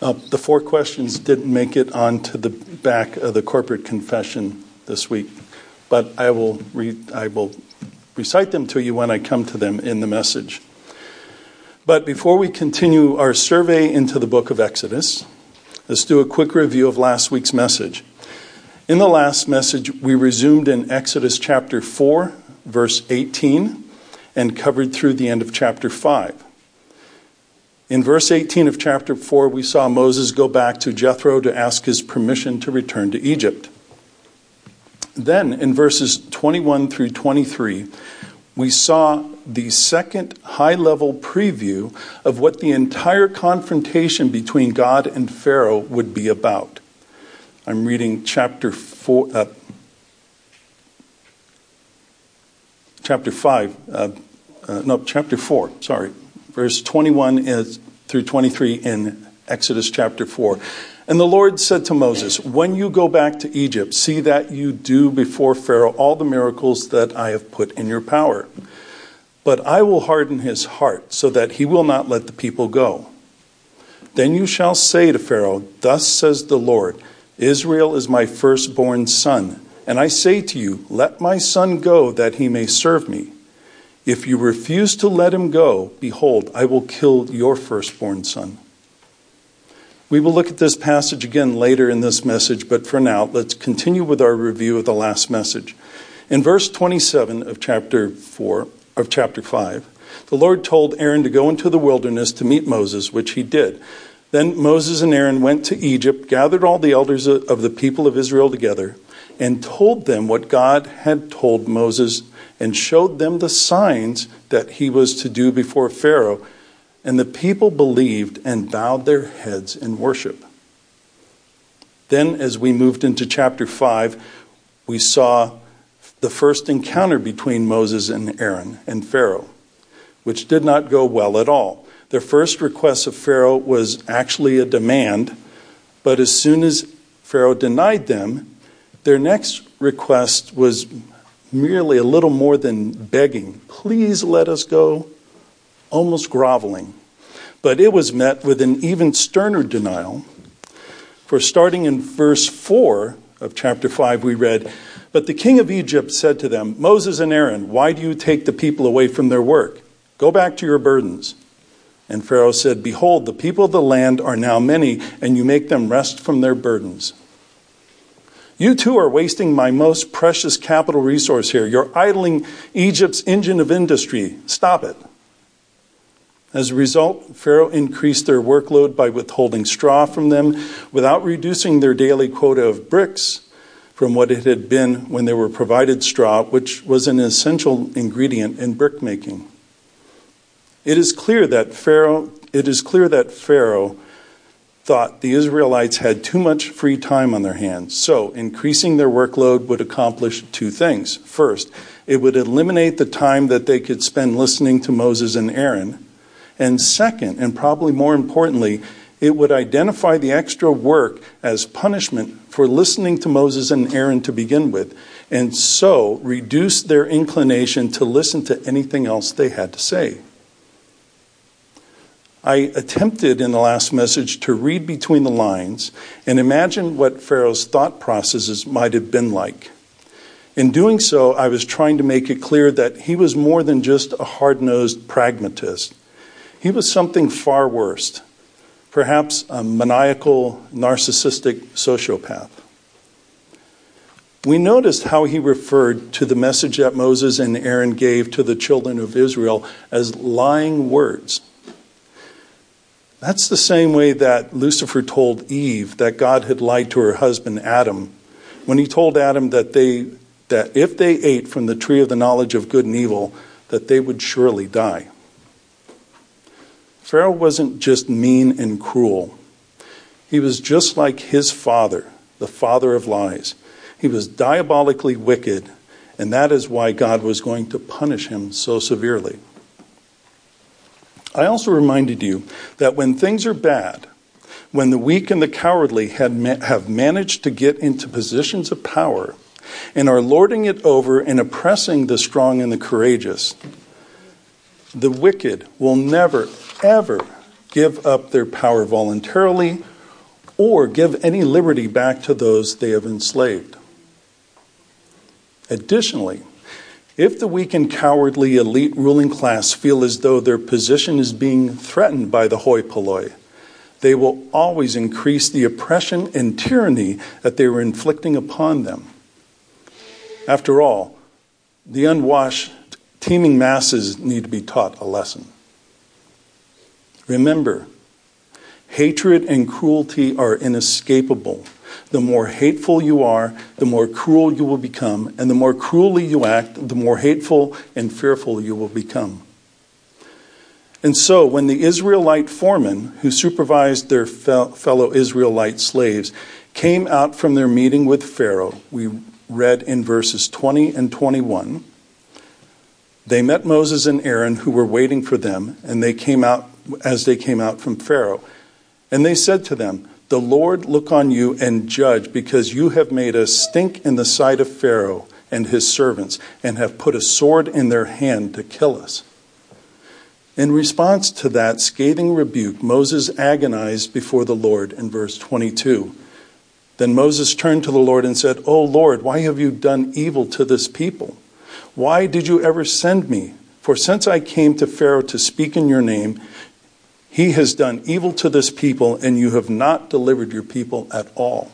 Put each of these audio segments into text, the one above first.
Uh, the four questions didn't make it onto the back of the corporate confession this week, but I will, re- I will recite them to you when I come to them in the message. But before we continue our survey into the book of Exodus, let's do a quick review of last week's message. In the last message, we resumed in Exodus chapter 4, verse 18, and covered through the end of chapter 5. In verse 18 of chapter 4, we saw Moses go back to Jethro to ask his permission to return to Egypt. Then, in verses 21 through 23, we saw the second high level preview of what the entire confrontation between God and Pharaoh would be about. I'm reading chapter 4, uh, chapter 5, uh, uh, no, chapter 4, sorry, verse 21 is, through 23 in Exodus chapter 4. And the Lord said to Moses, When you go back to Egypt, see that you do before Pharaoh all the miracles that I have put in your power. But I will harden his heart, so that he will not let the people go. Then you shall say to Pharaoh, Thus says the Lord, Israel is my firstborn son. And I say to you, Let my son go, that he may serve me. If you refuse to let him go, behold, I will kill your firstborn son. We will look at this passage again later in this message, but for now, let's continue with our review of the last message. In verse 27 of chapter 4 of chapter 5, the Lord told Aaron to go into the wilderness to meet Moses, which he did. Then Moses and Aaron went to Egypt, gathered all the elders of the people of Israel together, and told them what God had told Moses and showed them the signs that he was to do before Pharaoh. And the people believed and bowed their heads in worship. Then, as we moved into chapter 5, we saw the first encounter between Moses and Aaron and Pharaoh, which did not go well at all. Their first request of Pharaoh was actually a demand, but as soon as Pharaoh denied them, their next request was merely a little more than begging, please let us go, almost groveling. But it was met with an even sterner denial. For starting in verse 4 of chapter 5, we read, But the king of Egypt said to them, Moses and Aaron, why do you take the people away from their work? Go back to your burdens. And Pharaoh said, Behold, the people of the land are now many, and you make them rest from their burdens. You two are wasting my most precious capital resource here. You're idling Egypt's engine of industry. Stop it. As a result, Pharaoh increased their workload by withholding straw from them without reducing their daily quota of bricks from what it had been when they were provided straw, which was an essential ingredient in brick making. It is clear that Pharaoh it is clear that Pharaoh thought the Israelites had too much free time on their hands. So, increasing their workload would accomplish two things. First, it would eliminate the time that they could spend listening to Moses and Aaron. And second, and probably more importantly, it would identify the extra work as punishment for listening to Moses and Aaron to begin with, and so reduce their inclination to listen to anything else they had to say. I attempted in the last message to read between the lines and imagine what Pharaoh's thought processes might have been like. In doing so, I was trying to make it clear that he was more than just a hard nosed pragmatist. He was something far worse, perhaps a maniacal, narcissistic sociopath. We noticed how he referred to the message that Moses and Aaron gave to the children of Israel as lying words. That's the same way that Lucifer told Eve that God had lied to her husband Adam when he told Adam that they that if they ate from the tree of the knowledge of good and evil that they would surely die. Pharaoh wasn't just mean and cruel. He was just like his father, the father of lies. He was diabolically wicked, and that is why God was going to punish him so severely. I also reminded you that when things are bad, when the weak and the cowardly have managed to get into positions of power and are lording it over and oppressing the strong and the courageous, the wicked will never, ever give up their power voluntarily or give any liberty back to those they have enslaved. Additionally, if the weak and cowardly elite ruling class feel as though their position is being threatened by the hoi polloi, they will always increase the oppression and tyranny that they were inflicting upon them. After all, the unwashed, teeming masses need to be taught a lesson. Remember, hatred and cruelty are inescapable. The more hateful you are, the more cruel you will become, and the more cruelly you act, the more hateful and fearful you will become. And so, when the Israelite foremen who supervised their fellow Israelite slaves came out from their meeting with Pharaoh, we read in verses 20 and 21, they met Moses and Aaron who were waiting for them, and they came out as they came out from Pharaoh. And they said to them, The Lord look on you and judge, because you have made us stink in the sight of Pharaoh and his servants, and have put a sword in their hand to kill us. In response to that scathing rebuke, Moses agonized before the Lord in verse 22. Then Moses turned to the Lord and said, O Lord, why have you done evil to this people? Why did you ever send me? For since I came to Pharaoh to speak in your name, he has done evil to this people, and you have not delivered your people at all.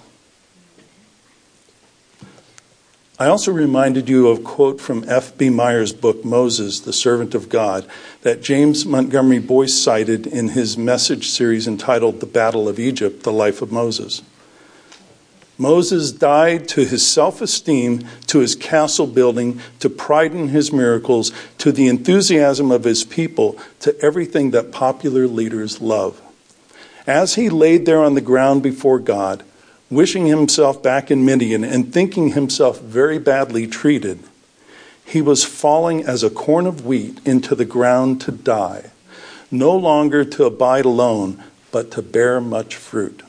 I also reminded you of a quote from F.B. Meyer's book, Moses, the Servant of God, that James Montgomery Boice cited in his message series entitled The Battle of Egypt The Life of Moses. Moses died to his self esteem, to his castle building, to pride in his miracles, to the enthusiasm of his people, to everything that popular leaders love. As he laid there on the ground before God, wishing himself back in Midian and thinking himself very badly treated, he was falling as a corn of wheat into the ground to die, no longer to abide alone, but to bear much fruit.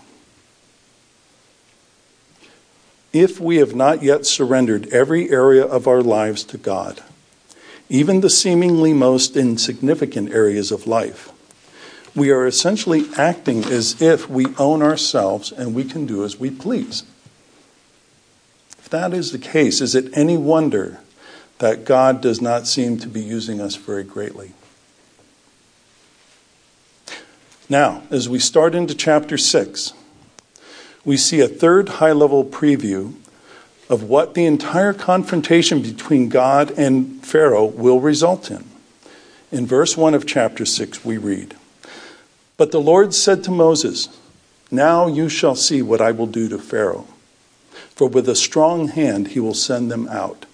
If we have not yet surrendered every area of our lives to God, even the seemingly most insignificant areas of life, we are essentially acting as if we own ourselves and we can do as we please. If that is the case, is it any wonder that God does not seem to be using us very greatly? Now, as we start into chapter 6, we see a third high level preview of what the entire confrontation between God and Pharaoh will result in. In verse 1 of chapter 6, we read, but the Lord said to Moses, Now you shall see what I will do to Pharaoh. For with a strong hand he will send them out,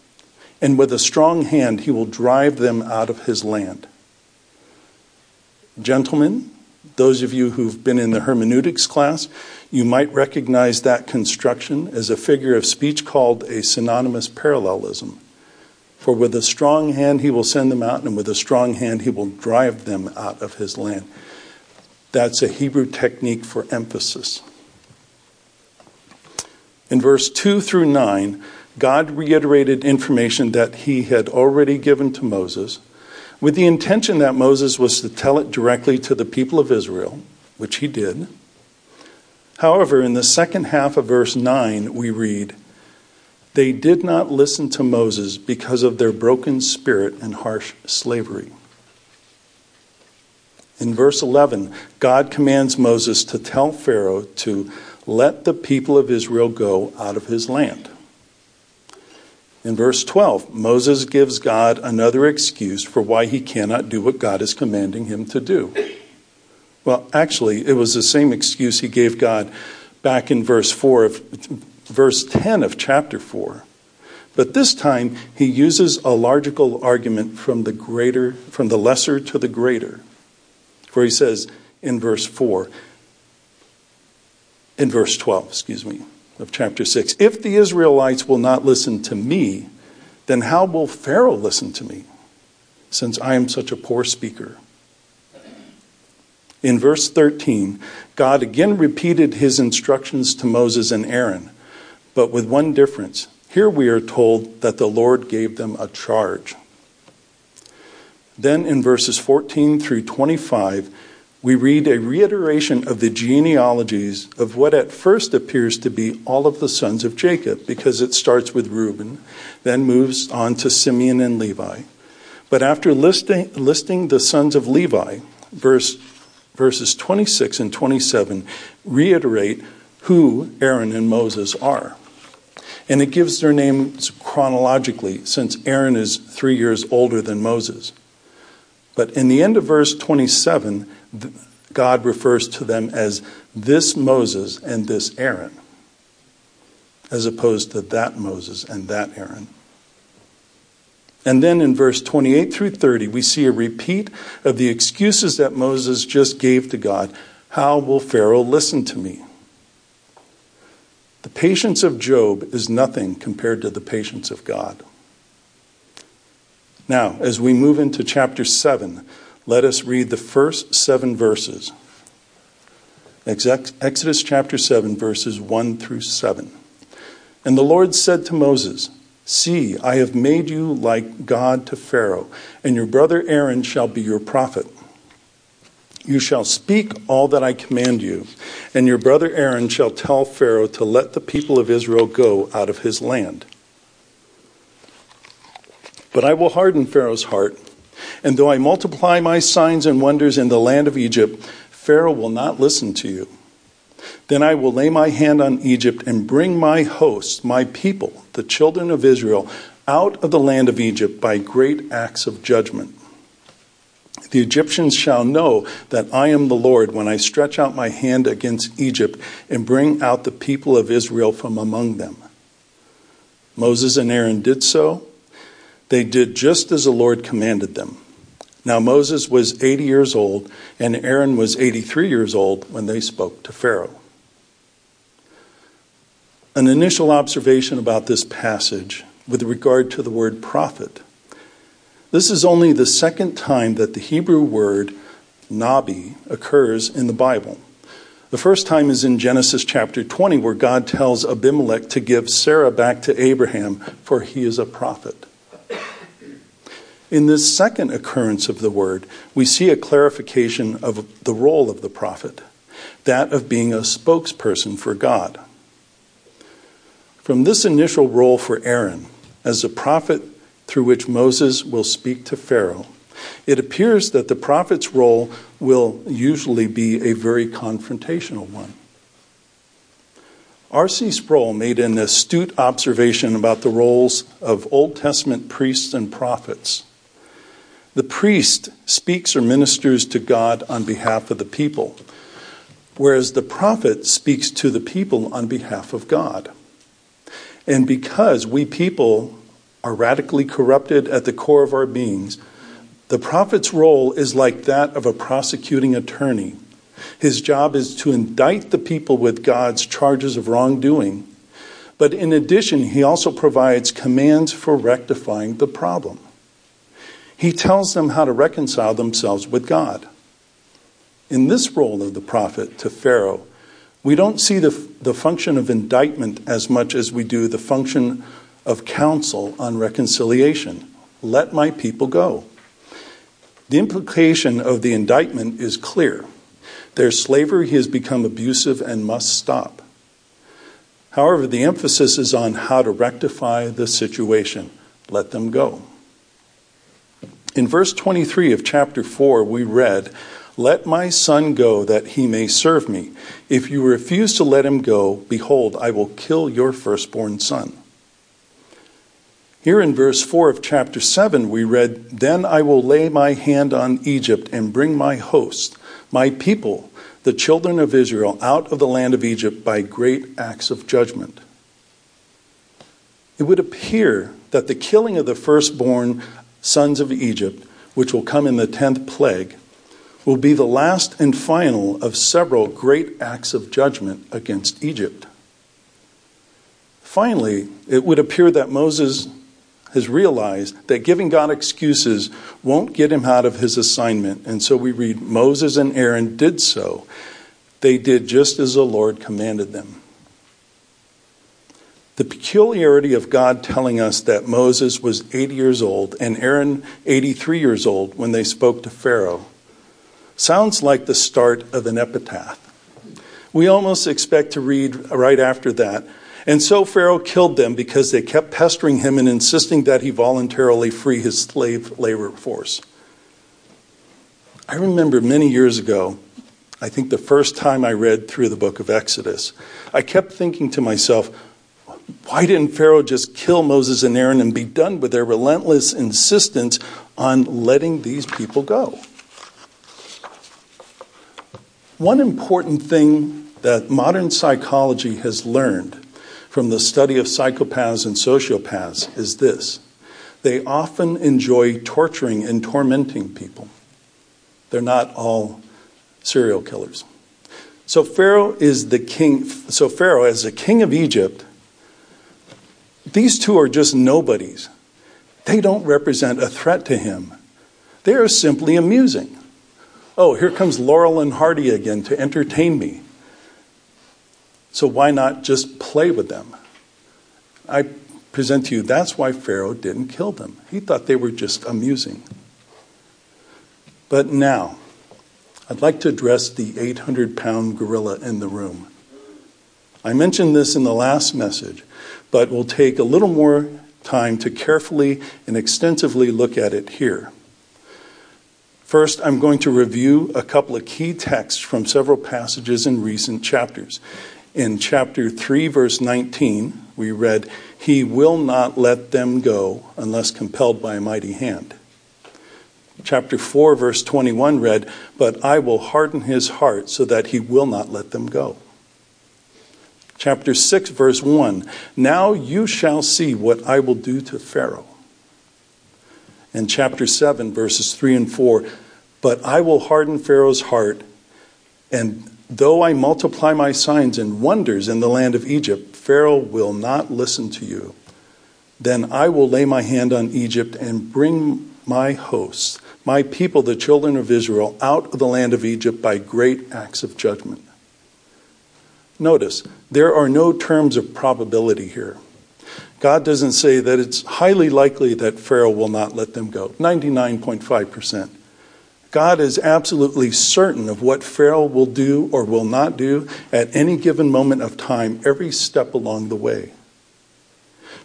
and with a strong hand he will drive them out of his land. Gentlemen, those of you who've been in the hermeneutics class, you might recognize that construction as a figure of speech called a synonymous parallelism. For with a strong hand he will send them out, and with a strong hand he will drive them out of his land. That's a Hebrew technique for emphasis. In verse 2 through 9, God reiterated information that he had already given to Moses with the intention that Moses was to tell it directly to the people of Israel, which he did. However, in the second half of verse 9, we read, They did not listen to Moses because of their broken spirit and harsh slavery. In verse 11, God commands Moses to tell Pharaoh to let the people of Israel go out of his land. In verse 12, Moses gives God another excuse for why he cannot do what God is commanding him to do. Well, actually, it was the same excuse he gave God back in verse 4 of verse 10 of chapter 4. But this time he uses a logical argument from the greater from the lesser to the greater. For he says in verse 4, in verse 12, excuse me, of chapter 6, if the Israelites will not listen to me, then how will Pharaoh listen to me, since I am such a poor speaker? In verse 13, God again repeated his instructions to Moses and Aaron, but with one difference. Here we are told that the Lord gave them a charge. Then in verses 14 through 25, we read a reiteration of the genealogies of what at first appears to be all of the sons of Jacob, because it starts with Reuben, then moves on to Simeon and Levi. But after listing, listing the sons of Levi, verse, verses 26 and 27 reiterate who Aaron and Moses are. And it gives their names chronologically, since Aaron is three years older than Moses. But in the end of verse 27, God refers to them as this Moses and this Aaron, as opposed to that Moses and that Aaron. And then in verse 28 through 30, we see a repeat of the excuses that Moses just gave to God. How will Pharaoh listen to me? The patience of Job is nothing compared to the patience of God. Now, as we move into chapter 7, let us read the first seven verses. Exodus chapter 7, verses 1 through 7. And the Lord said to Moses, See, I have made you like God to Pharaoh, and your brother Aaron shall be your prophet. You shall speak all that I command you, and your brother Aaron shall tell Pharaoh to let the people of Israel go out of his land. But I will harden Pharaoh's heart, and though I multiply my signs and wonders in the land of Egypt, Pharaoh will not listen to you. Then I will lay my hand on Egypt and bring my hosts, my people, the children of Israel, out of the land of Egypt by great acts of judgment. The Egyptians shall know that I am the Lord when I stretch out my hand against Egypt and bring out the people of Israel from among them. Moses and Aaron did so. They did just as the Lord commanded them. Now Moses was 80 years old, and Aaron was 83 years old when they spoke to Pharaoh. An initial observation about this passage with regard to the word prophet this is only the second time that the Hebrew word nabi occurs in the Bible. The first time is in Genesis chapter 20, where God tells Abimelech to give Sarah back to Abraham, for he is a prophet. In this second occurrence of the word, we see a clarification of the role of the prophet, that of being a spokesperson for God. From this initial role for Aaron as a prophet through which Moses will speak to Pharaoh, it appears that the prophet's role will usually be a very confrontational one. R.C. Sproul made an astute observation about the roles of Old Testament priests and prophets. The priest speaks or ministers to God on behalf of the people, whereas the prophet speaks to the people on behalf of God. And because we people are radically corrupted at the core of our beings, the prophet's role is like that of a prosecuting attorney. His job is to indict the people with God's charges of wrongdoing. But in addition, he also provides commands for rectifying the problem. He tells them how to reconcile themselves with God. In this role of the prophet to Pharaoh, we don't see the, the function of indictment as much as we do the function of counsel on reconciliation. Let my people go. The implication of the indictment is clear. Their slavery has become abusive and must stop. However, the emphasis is on how to rectify the situation. Let them go. In verse 23 of chapter 4, we read, Let my son go that he may serve me. If you refuse to let him go, behold, I will kill your firstborn son. Here in verse 4 of chapter 7, we read, Then I will lay my hand on Egypt and bring my host, my people, the children of Israel, out of the land of Egypt by great acts of judgment. It would appear that the killing of the firstborn sons of Egypt, which will come in the tenth plague, will be the last and final of several great acts of judgment against Egypt. Finally, it would appear that Moses has realized that giving God excuses won't get him out of his assignment. And so we read Moses and Aaron did so. They did just as the Lord commanded them. The peculiarity of God telling us that Moses was 80 years old and Aaron 83 years old when they spoke to Pharaoh sounds like the start of an epitaph. We almost expect to read right after that. And so Pharaoh killed them because they kept pestering him and insisting that he voluntarily free his slave labor force. I remember many years ago, I think the first time I read through the book of Exodus, I kept thinking to myself, why didn't Pharaoh just kill Moses and Aaron and be done with their relentless insistence on letting these people go? One important thing that modern psychology has learned from the study of psychopaths and sociopaths is this they often enjoy torturing and tormenting people. They're not all serial killers. So Pharaoh is the king. So Pharaoh, as the king of Egypt, these two are just nobodies. They don't represent a threat to him. They are simply amusing. Oh, here comes Laurel and Hardy again to entertain me. So why not just play with them? I present to you that's why Pharaoh didn't kill them. He thought they were just amusing. But now, I'd like to address the 800 pound gorilla in the room. I mentioned this in the last message, but we'll take a little more time to carefully and extensively look at it here. First, I'm going to review a couple of key texts from several passages in recent chapters. In chapter 3, verse 19, we read, He will not let them go unless compelled by a mighty hand. Chapter 4, verse 21 read, But I will harden his heart so that he will not let them go chapter 6, verse 1 Now you shall see what I will do to Pharaoh. And chapter 7, verses 3 and 4 But I will harden Pharaoh's heart, and though I multiply my signs and wonders in the land of Egypt, Pharaoh will not listen to you. Then I will lay my hand on Egypt and bring my hosts, my people, the children of Israel, out of the land of Egypt by great acts of judgment. Notice, there are no terms of probability here. God doesn't say that it's highly likely that Pharaoh will not let them go. 99.5%. God is absolutely certain of what Pharaoh will do or will not do at any given moment of time, every step along the way.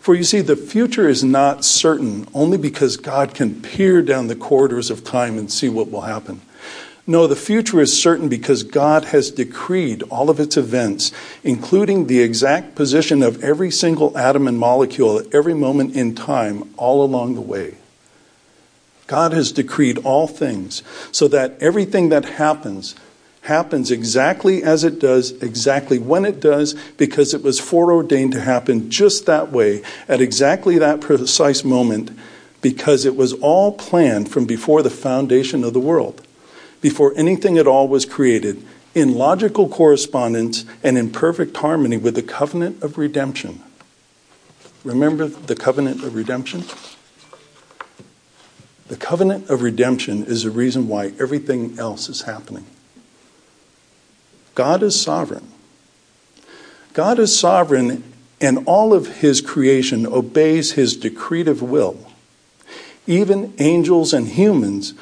For you see, the future is not certain only because God can peer down the corridors of time and see what will happen. No, the future is certain because God has decreed all of its events, including the exact position of every single atom and molecule at every moment in time, all along the way. God has decreed all things so that everything that happens happens exactly as it does, exactly when it does, because it was foreordained to happen just that way, at exactly that precise moment, because it was all planned from before the foundation of the world before anything at all was created, in logical correspondence and in perfect harmony with the covenant of redemption. Remember the covenant of redemption? The covenant of redemption is the reason why everything else is happening. God is sovereign. God is sovereign, and all of his creation obeys his decretive will. Even angels and humans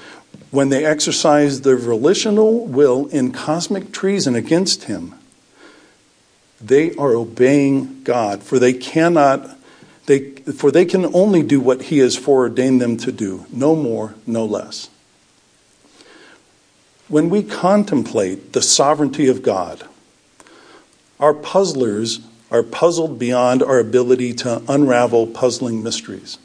when they exercise their volitional will in cosmic treason against him, they are obeying God, for they cannot they for they can only do what he has foreordained them to do, no more, no less. When we contemplate the sovereignty of God, our puzzlers are puzzled beyond our ability to unravel puzzling mysteries.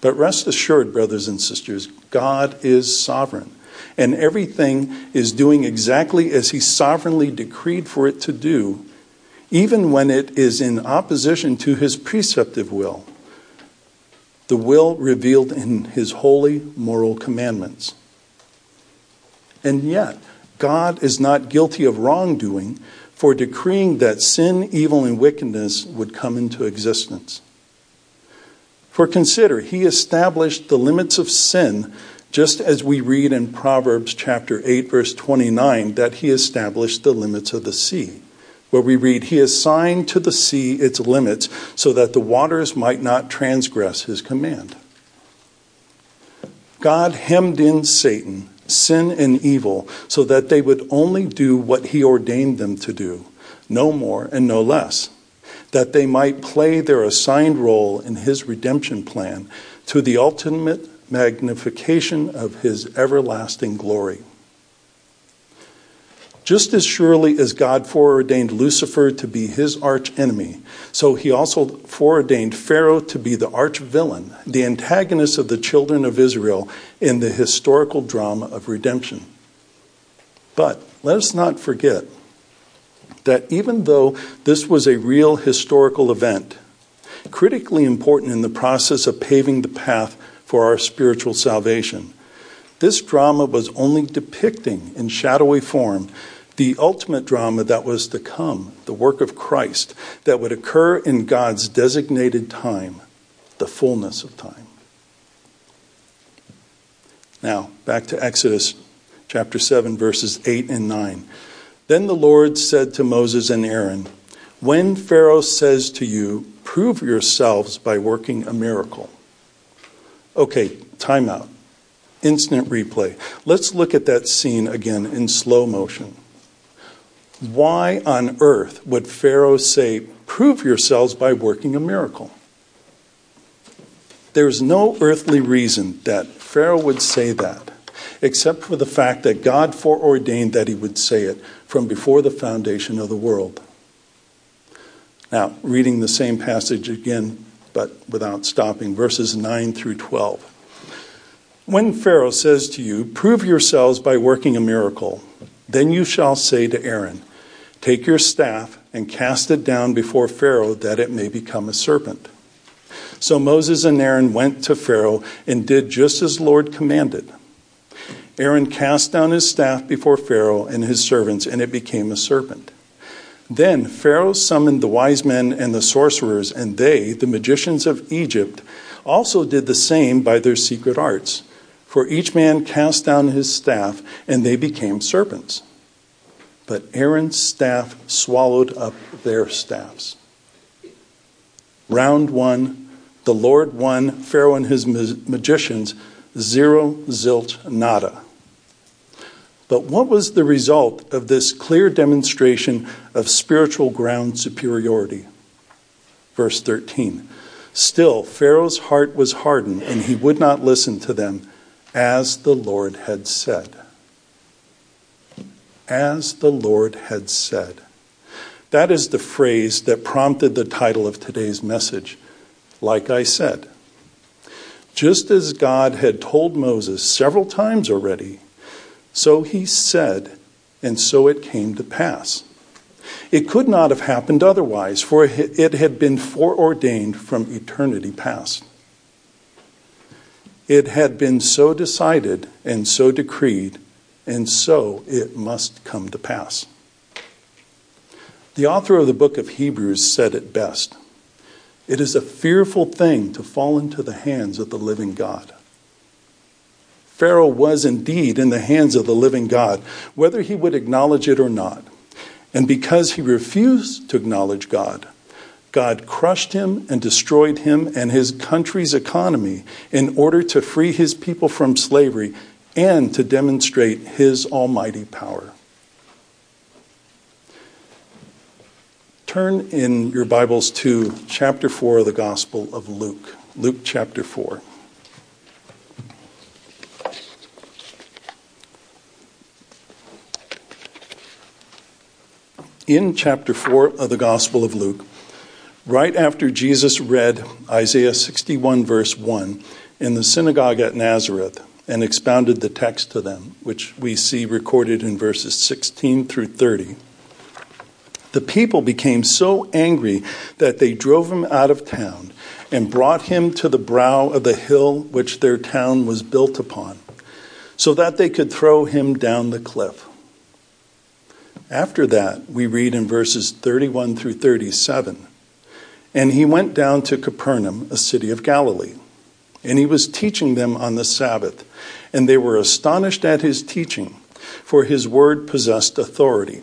But rest assured, brothers and sisters, God is sovereign. And everything is doing exactly as He sovereignly decreed for it to do, even when it is in opposition to His preceptive will, the will revealed in His holy moral commandments. And yet, God is not guilty of wrongdoing for decreeing that sin, evil, and wickedness would come into existence. For consider, he established the limits of sin, just as we read in Proverbs chapter 8, verse 29, that he established the limits of the sea. Where we read, He assigned to the sea its limits so that the waters might not transgress his command. God hemmed in Satan sin and evil, so that they would only do what he ordained them to do, no more and no less, that they might play their assigned role in his redemption plan to the ultimate magnification of his everlasting glory. Just as surely as God foreordained Lucifer to be his arch enemy, so he also foreordained Pharaoh to be the arch villain, the antagonist of the children of Israel in the historical drama of redemption. But let us not forget that even though this was a real historical event, critically important in the process of paving the path for our spiritual salvation, this drama was only depicting in shadowy form the ultimate drama that was to come, the work of Christ, that would occur in God's designated time, the fullness of time. Now, back to Exodus chapter 7, verses 8 and 9. Then the Lord said to Moses and Aaron, When Pharaoh says to you, Prove yourselves by working a miracle. Okay, timeout. Instant replay. Let's look at that scene again in slow motion. Why on earth would Pharaoh say, Prove yourselves by working a miracle? There's no earthly reason that Pharaoh would say that, except for the fact that God foreordained that he would say it from before the foundation of the world. Now, reading the same passage again, but without stopping, verses 9 through 12. When Pharaoh says to you, Prove yourselves by working a miracle, then you shall say to Aaron, Take your staff and cast it down before Pharaoh that it may become a serpent. So Moses and Aaron went to Pharaoh and did just as the Lord commanded. Aaron cast down his staff before Pharaoh and his servants, and it became a serpent. Then Pharaoh summoned the wise men and the sorcerers, and they, the magicians of Egypt, also did the same by their secret arts. For each man cast down his staff, and they became serpents. But Aaron's staff swallowed up their staffs. Round one, the Lord won Pharaoh and his magicians zero, zilch, nada. But what was the result of this clear demonstration of spiritual ground superiority? Verse 13. Still, Pharaoh's heart was hardened, and he would not listen to them, as the Lord had said. As the Lord had said. That is the phrase that prompted the title of today's message. Like I said, just as God had told Moses several times already, so he said, and so it came to pass. It could not have happened otherwise, for it had been foreordained from eternity past. It had been so decided and so decreed, and so it must come to pass. The author of the book of Hebrews said it best It is a fearful thing to fall into the hands of the living God. Pharaoh was indeed in the hands of the living God, whether he would acknowledge it or not. And because he refused to acknowledge God, God crushed him and destroyed him and his country's economy in order to free his people from slavery and to demonstrate his almighty power. Turn in your Bibles to chapter 4 of the Gospel of Luke. Luke chapter 4. In chapter 4 of the Gospel of Luke, right after Jesus read Isaiah 61, verse 1, in the synagogue at Nazareth and expounded the text to them, which we see recorded in verses 16 through 30. The people became so angry that they drove him out of town and brought him to the brow of the hill which their town was built upon, so that they could throw him down the cliff. After that, we read in verses 31 through 37 And he went down to Capernaum, a city of Galilee. And he was teaching them on the Sabbath. And they were astonished at his teaching, for his word possessed authority.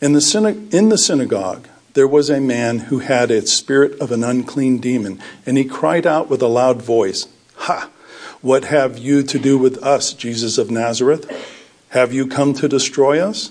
In the, syna- in the synagogue, there was a man who had a spirit of an unclean demon, and he cried out with a loud voice, Ha! What have you to do with us, Jesus of Nazareth? Have you come to destroy us?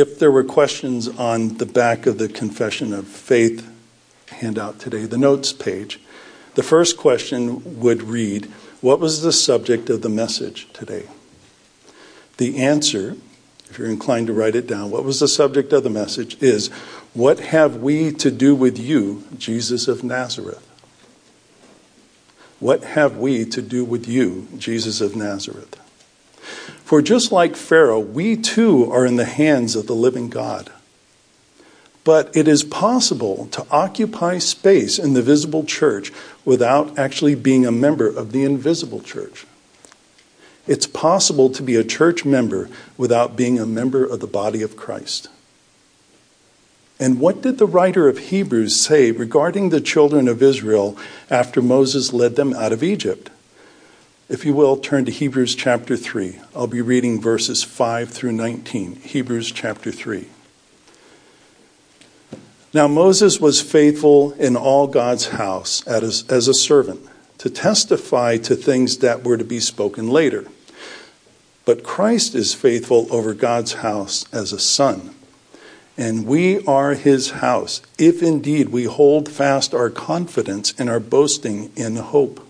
If there were questions on the back of the Confession of Faith handout today, the notes page, the first question would read, What was the subject of the message today? The answer, if you're inclined to write it down, what was the subject of the message is, What have we to do with you, Jesus of Nazareth? What have we to do with you, Jesus of Nazareth? For just like Pharaoh, we too are in the hands of the living God. But it is possible to occupy space in the visible church without actually being a member of the invisible church. It's possible to be a church member without being a member of the body of Christ. And what did the writer of Hebrews say regarding the children of Israel after Moses led them out of Egypt? If you will, turn to Hebrews chapter 3. I'll be reading verses 5 through 19. Hebrews chapter 3. Now, Moses was faithful in all God's house as, as a servant to testify to things that were to be spoken later. But Christ is faithful over God's house as a son and we are his house, if indeed we hold fast our confidence and our boasting in hope.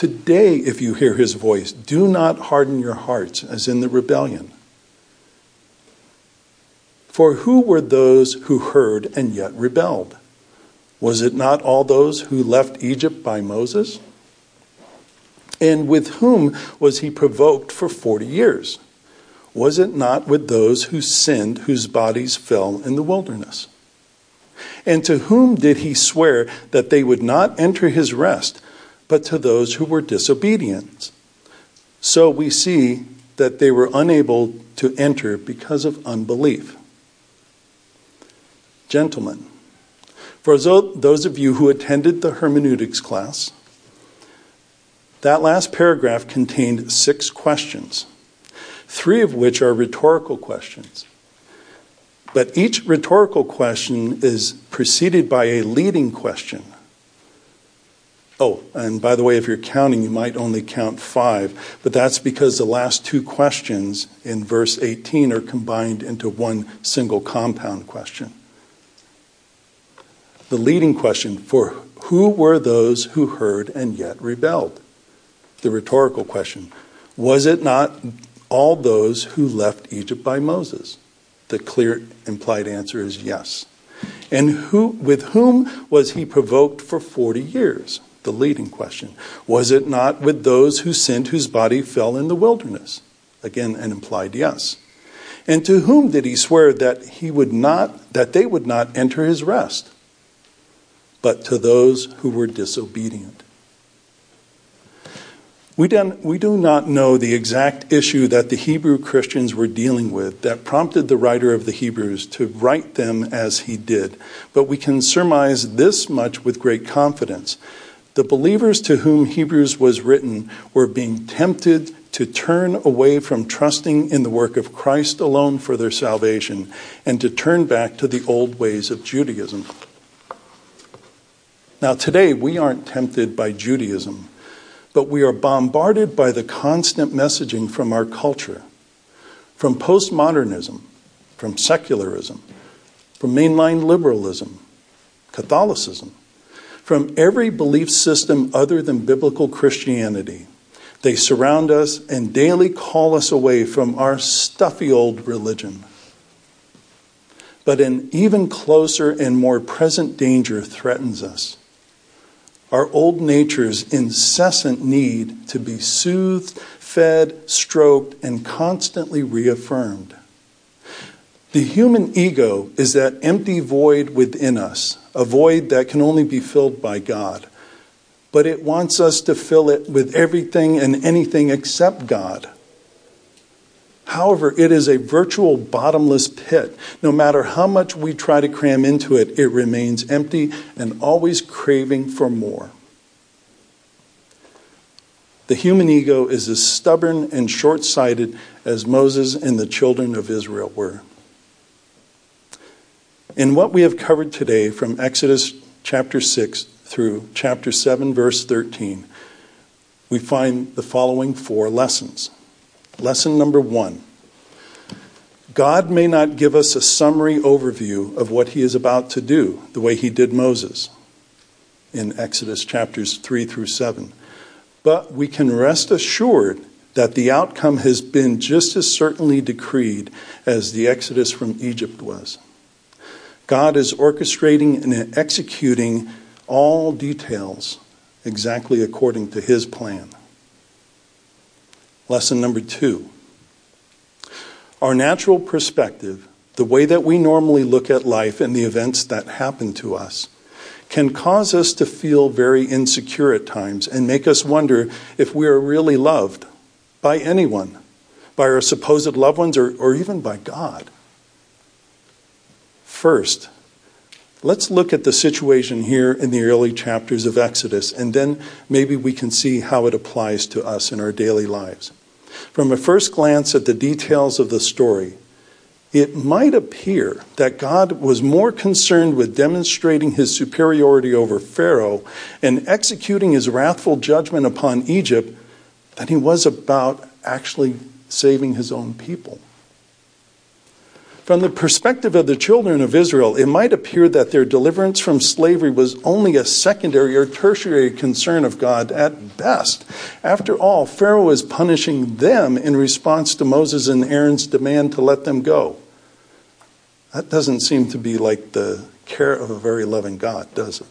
Today, if you hear his voice, do not harden your hearts as in the rebellion. For who were those who heard and yet rebelled? Was it not all those who left Egypt by Moses? And with whom was he provoked for forty years? Was it not with those who sinned, whose bodies fell in the wilderness? And to whom did he swear that they would not enter his rest, but to those who were disobedient? So we see that they were unable to enter because of unbelief. Gentlemen, for those of you who attended the hermeneutics class, that last paragraph contained six questions three of which are rhetorical questions. But each rhetorical question is preceded by a leading question. Oh, and by the way, if you're counting, you might only count five, but that's because the last two questions in verse 18 are combined into one single compound question. The leading question for who were those who heard and yet rebelled? The rhetorical question was it not all those who left Egypt by Moses? The clear implied answer is yes. And who, with whom was he provoked for 40 years? The leading question. Was it not with those who sinned whose body fell in the wilderness? Again, an implied yes. And to whom did he swear that he would not that they would not enter his rest? But to those who were disobedient. We, we do not know the exact issue that the Hebrew Christians were dealing with that prompted the writer of the Hebrews to write them as he did, but we can surmise this much with great confidence The believers to whom Hebrews was written were being tempted to turn away from trusting in the work of Christ alone for their salvation and to turn back to the old ways of Judaism. Now, today we aren't tempted by Judaism, but we are bombarded by the constant messaging from our culture, from postmodernism, from secularism, from mainline liberalism, Catholicism, from every belief system other than biblical Christianity. They surround us and daily call us away from our stuffy old religion. But an even closer and more present danger threatens us. Our old nature's incessant need to be soothed, fed, stroked, and constantly reaffirmed. The human ego is that empty void within us, a void that can only be filled by God. But it wants us to fill it with everything and anything except God. However, it is a virtual bottomless pit. No matter how much we try to cram into it, it remains empty and always craving for more. The human ego is as stubborn and short sighted as Moses and the children of Israel were. In what we have covered today from Exodus chapter 6 through chapter 7, verse 13, we find the following four lessons. Lesson number one God may not give us a summary overview of what he is about to do, the way he did Moses in Exodus chapters 3 through 7. But we can rest assured that the outcome has been just as certainly decreed as the Exodus from Egypt was. God is orchestrating and executing all details exactly according to his plan. Lesson number two our natural perspective, the way that we normally look at life and the events that happen to us, can cause us to feel very insecure at times and make us wonder if we are really loved by anyone, by our supposed loved ones, or, or even by God. First, let's look at the situation here in the early chapters of Exodus, and then maybe we can see how it applies to us in our daily lives. From a first glance at the details of the story, it might appear that God was more concerned with demonstrating his superiority over Pharaoh and executing his wrathful judgment upon Egypt than he was about actually saving his own people. From the perspective of the children of Israel, it might appear that their deliverance from slavery was only a secondary or tertiary concern of God at best. After all, Pharaoh is punishing them in response to Moses and Aaron's demand to let them go. That doesn't seem to be like the care of a very loving God, does it?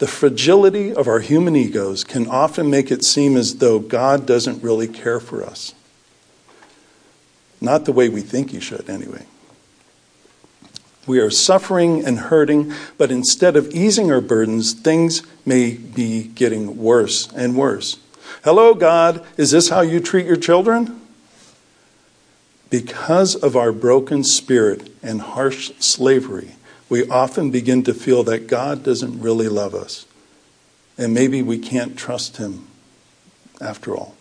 The fragility of our human egos can often make it seem as though God doesn't really care for us. Not the way we think he should, anyway. We are suffering and hurting, but instead of easing our burdens, things may be getting worse and worse. Hello, God, is this how you treat your children? Because of our broken spirit and harsh slavery, we often begin to feel that God doesn't really love us. And maybe we can't trust Him after all.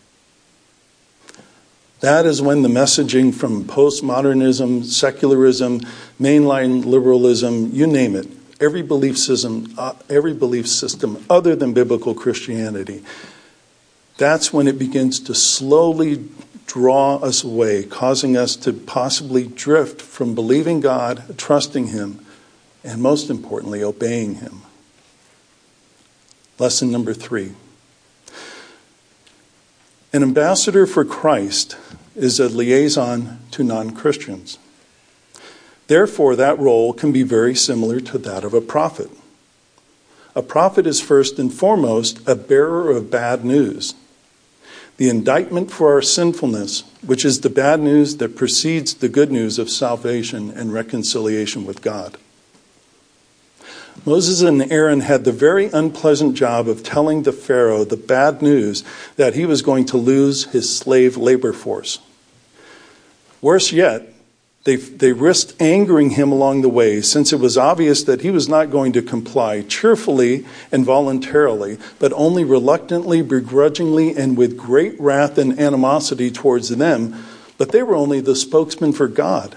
That is when the messaging from postmodernism, secularism, mainline liberalism, you name it, every belief system, uh, every belief system other than biblical Christianity, that's when it begins to slowly draw us away, causing us to possibly drift from believing God, trusting Him, and most importantly, obeying Him. Lesson number three. An ambassador for Christ is a liaison to non Christians. Therefore, that role can be very similar to that of a prophet. A prophet is first and foremost a bearer of bad news. The indictment for our sinfulness, which is the bad news that precedes the good news of salvation and reconciliation with God. Moses and Aaron had the very unpleasant job of telling the Pharaoh the bad news that he was going to lose his slave labor force. Worse yet, They, they risked angering him along the way, since it was obvious that he was not going to comply cheerfully and voluntarily, but only reluctantly, begrudgingly, and with great wrath and animosity towards them. But they were only the spokesman for God.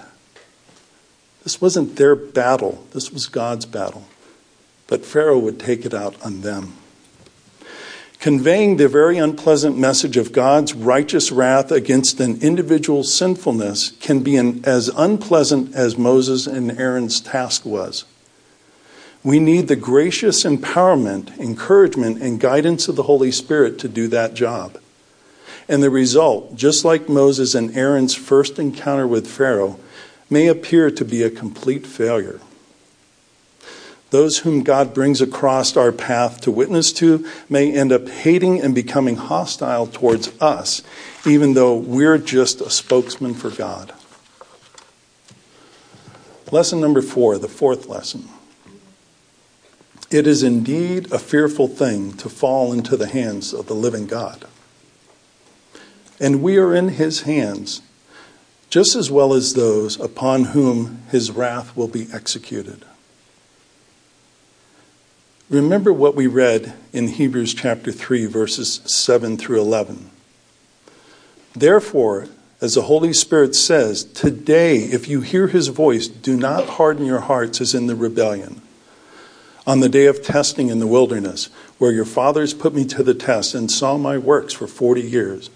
This wasn't their battle, this was God's battle. But Pharaoh would take it out on them conveying the very unpleasant message of God's righteous wrath against an individual's sinfulness can be an, as unpleasant as Moses and Aaron's task was. We need the gracious empowerment, encouragement, and guidance of the Holy Spirit to do that job. And the result, just like Moses and Aaron's first encounter with Pharaoh, may appear to be a complete failure. Those whom God brings across our path to witness to may end up hating and becoming hostile towards us, even though we're just a spokesman for God. Lesson number four, the fourth lesson. It is indeed a fearful thing to fall into the hands of the living God. And we are in his hands, just as well as those upon whom his wrath will be executed. Remember what we read in Hebrews chapter 3, verses 7 through 11. Therefore, as the Holy Spirit says, today, if you hear his voice, do not harden your hearts as in the rebellion. On the day of testing in the wilderness, where your fathers put me to the test and saw my works for 40 years.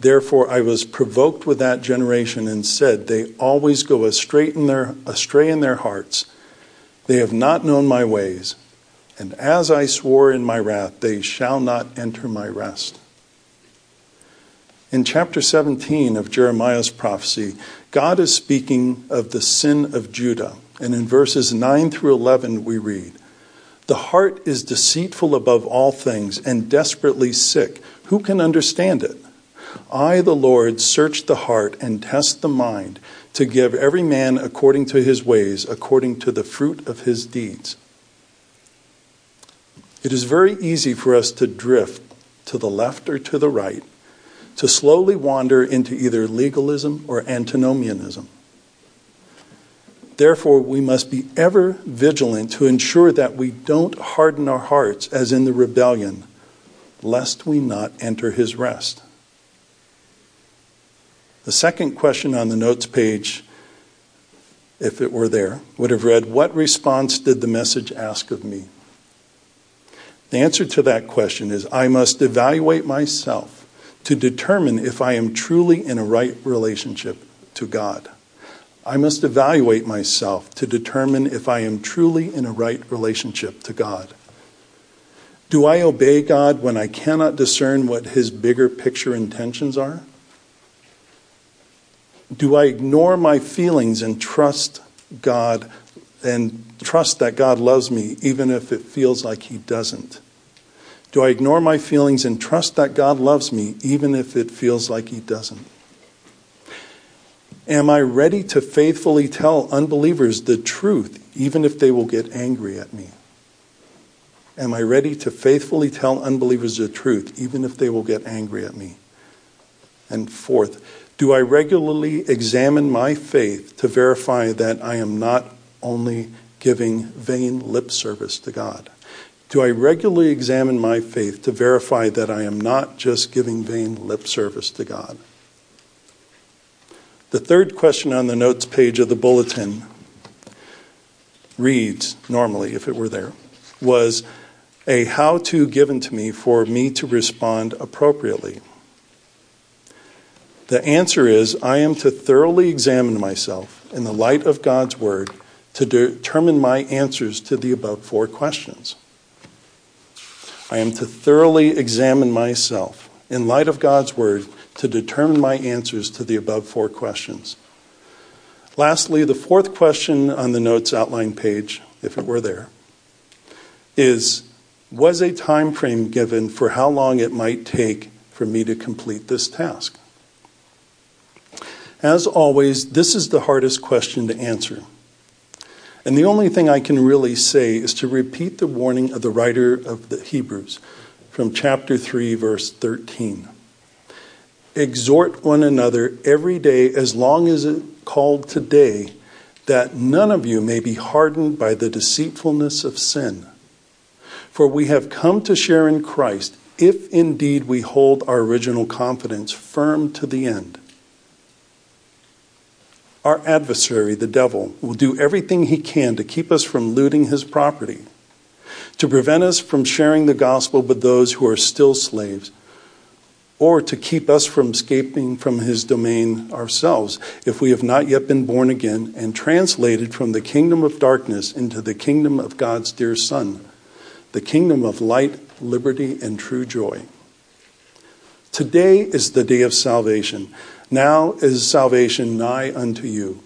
Therefore, I was provoked with that generation and said, They always go astray in their, astray in their hearts. They have not known my ways and as I swore in my wrath, they shall not enter my rest. In chapter 17 of Jeremiah's prophecy, God is speaking of the sin of Judah. And in verses 9 through 11, we read The heart is deceitful above all things and desperately sick. Who can understand it? I, the Lord, search the heart and test the mind to give every man according to his ways, according to the fruit of his deeds. It is very easy for us to drift to the left or to the right, to slowly wander into either legalism or antinomianism. Therefore, we must be ever vigilant to ensure that we don't harden our hearts as in the rebellion, lest we not enter his rest. The second question on the notes page, if it were there, would have read What response did the message ask of me? The answer to that question is I must evaluate myself to determine if I am truly in a right relationship to God. I must evaluate myself to determine if I am truly in a right relationship to God. Do I obey God when I cannot discern what his bigger picture intentions are? Do I ignore my feelings and trust God and trust that God loves me even if it feels like He doesn't? Do I ignore my feelings and trust that God loves me even if it feels like He doesn't? Am I ready to faithfully tell unbelievers the truth even if they will get angry at me? Am I ready to faithfully tell unbelievers the truth even if they will get angry at me? And fourth, do I regularly examine my faith to verify that I am not only giving vain lip service to God? Do I regularly examine my faith to verify that I am not just giving vain lip service to God? The third question on the notes page of the bulletin reads, normally, if it were there, was a how to given to me for me to respond appropriately. The answer is I am to thoroughly examine myself in the light of God's Word to determine my answers to the above four questions. I am to thoroughly examine myself in light of God's Word to determine my answers to the above four questions. Lastly, the fourth question on the notes outline page, if it were there, is Was a time frame given for how long it might take for me to complete this task? As always, this is the hardest question to answer. And the only thing I can really say is to repeat the warning of the writer of the Hebrews from chapter 3, verse 13. Exhort one another every day as long as it called today, that none of you may be hardened by the deceitfulness of sin. For we have come to share in Christ, if indeed we hold our original confidence firm to the end. Our adversary, the devil, will do everything he can to keep us from looting his property, to prevent us from sharing the gospel with those who are still slaves, or to keep us from escaping from his domain ourselves if we have not yet been born again and translated from the kingdom of darkness into the kingdom of God's dear Son, the kingdom of light, liberty, and true joy. Today is the day of salvation. Now is salvation nigh unto you.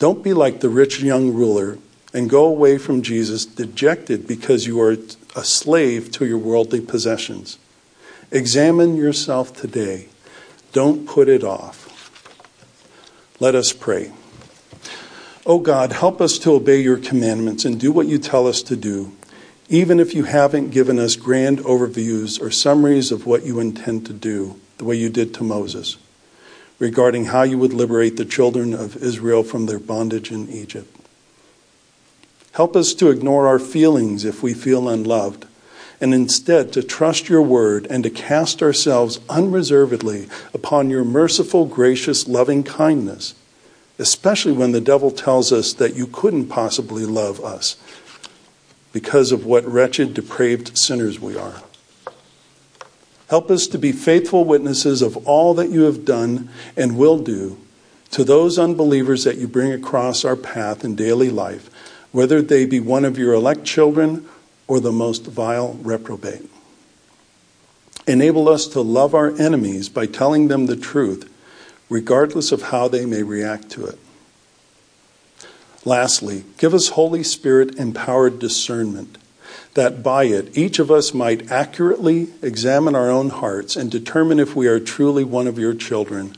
Don't be like the rich young ruler and go away from Jesus dejected because you are a slave to your worldly possessions. Examine yourself today. Don't put it off. Let us pray. Oh God, help us to obey your commandments and do what you tell us to do, even if you haven't given us grand overviews or summaries of what you intend to do, the way you did to Moses regarding how you would liberate the children of Israel from their bondage in Egypt. Help us to ignore our feelings if we feel unloved, and instead to trust your word and to cast ourselves unreservedly upon your merciful, gracious, loving kindness, especially when the devil tells us that you couldn't possibly love us because of what wretched, depraved sinners we are. Help us to be faithful witnesses of all that you have done and will do to those unbelievers that you bring across our path in daily life, whether they be one of your elect children or the most vile reprobate. Enable us to love our enemies by telling them the truth, regardless of how they may react to it. Lastly, give us Holy Spirit empowered discernment that by it each of us might accurately examine our own hearts and determine if we are truly one of your children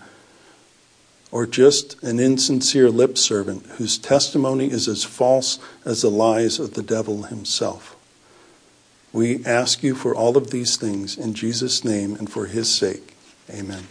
or just an insincere lip servant whose testimony is as false as the lies of the devil himself. We ask you for all of these things in Jesus' name and for his sake. Amen.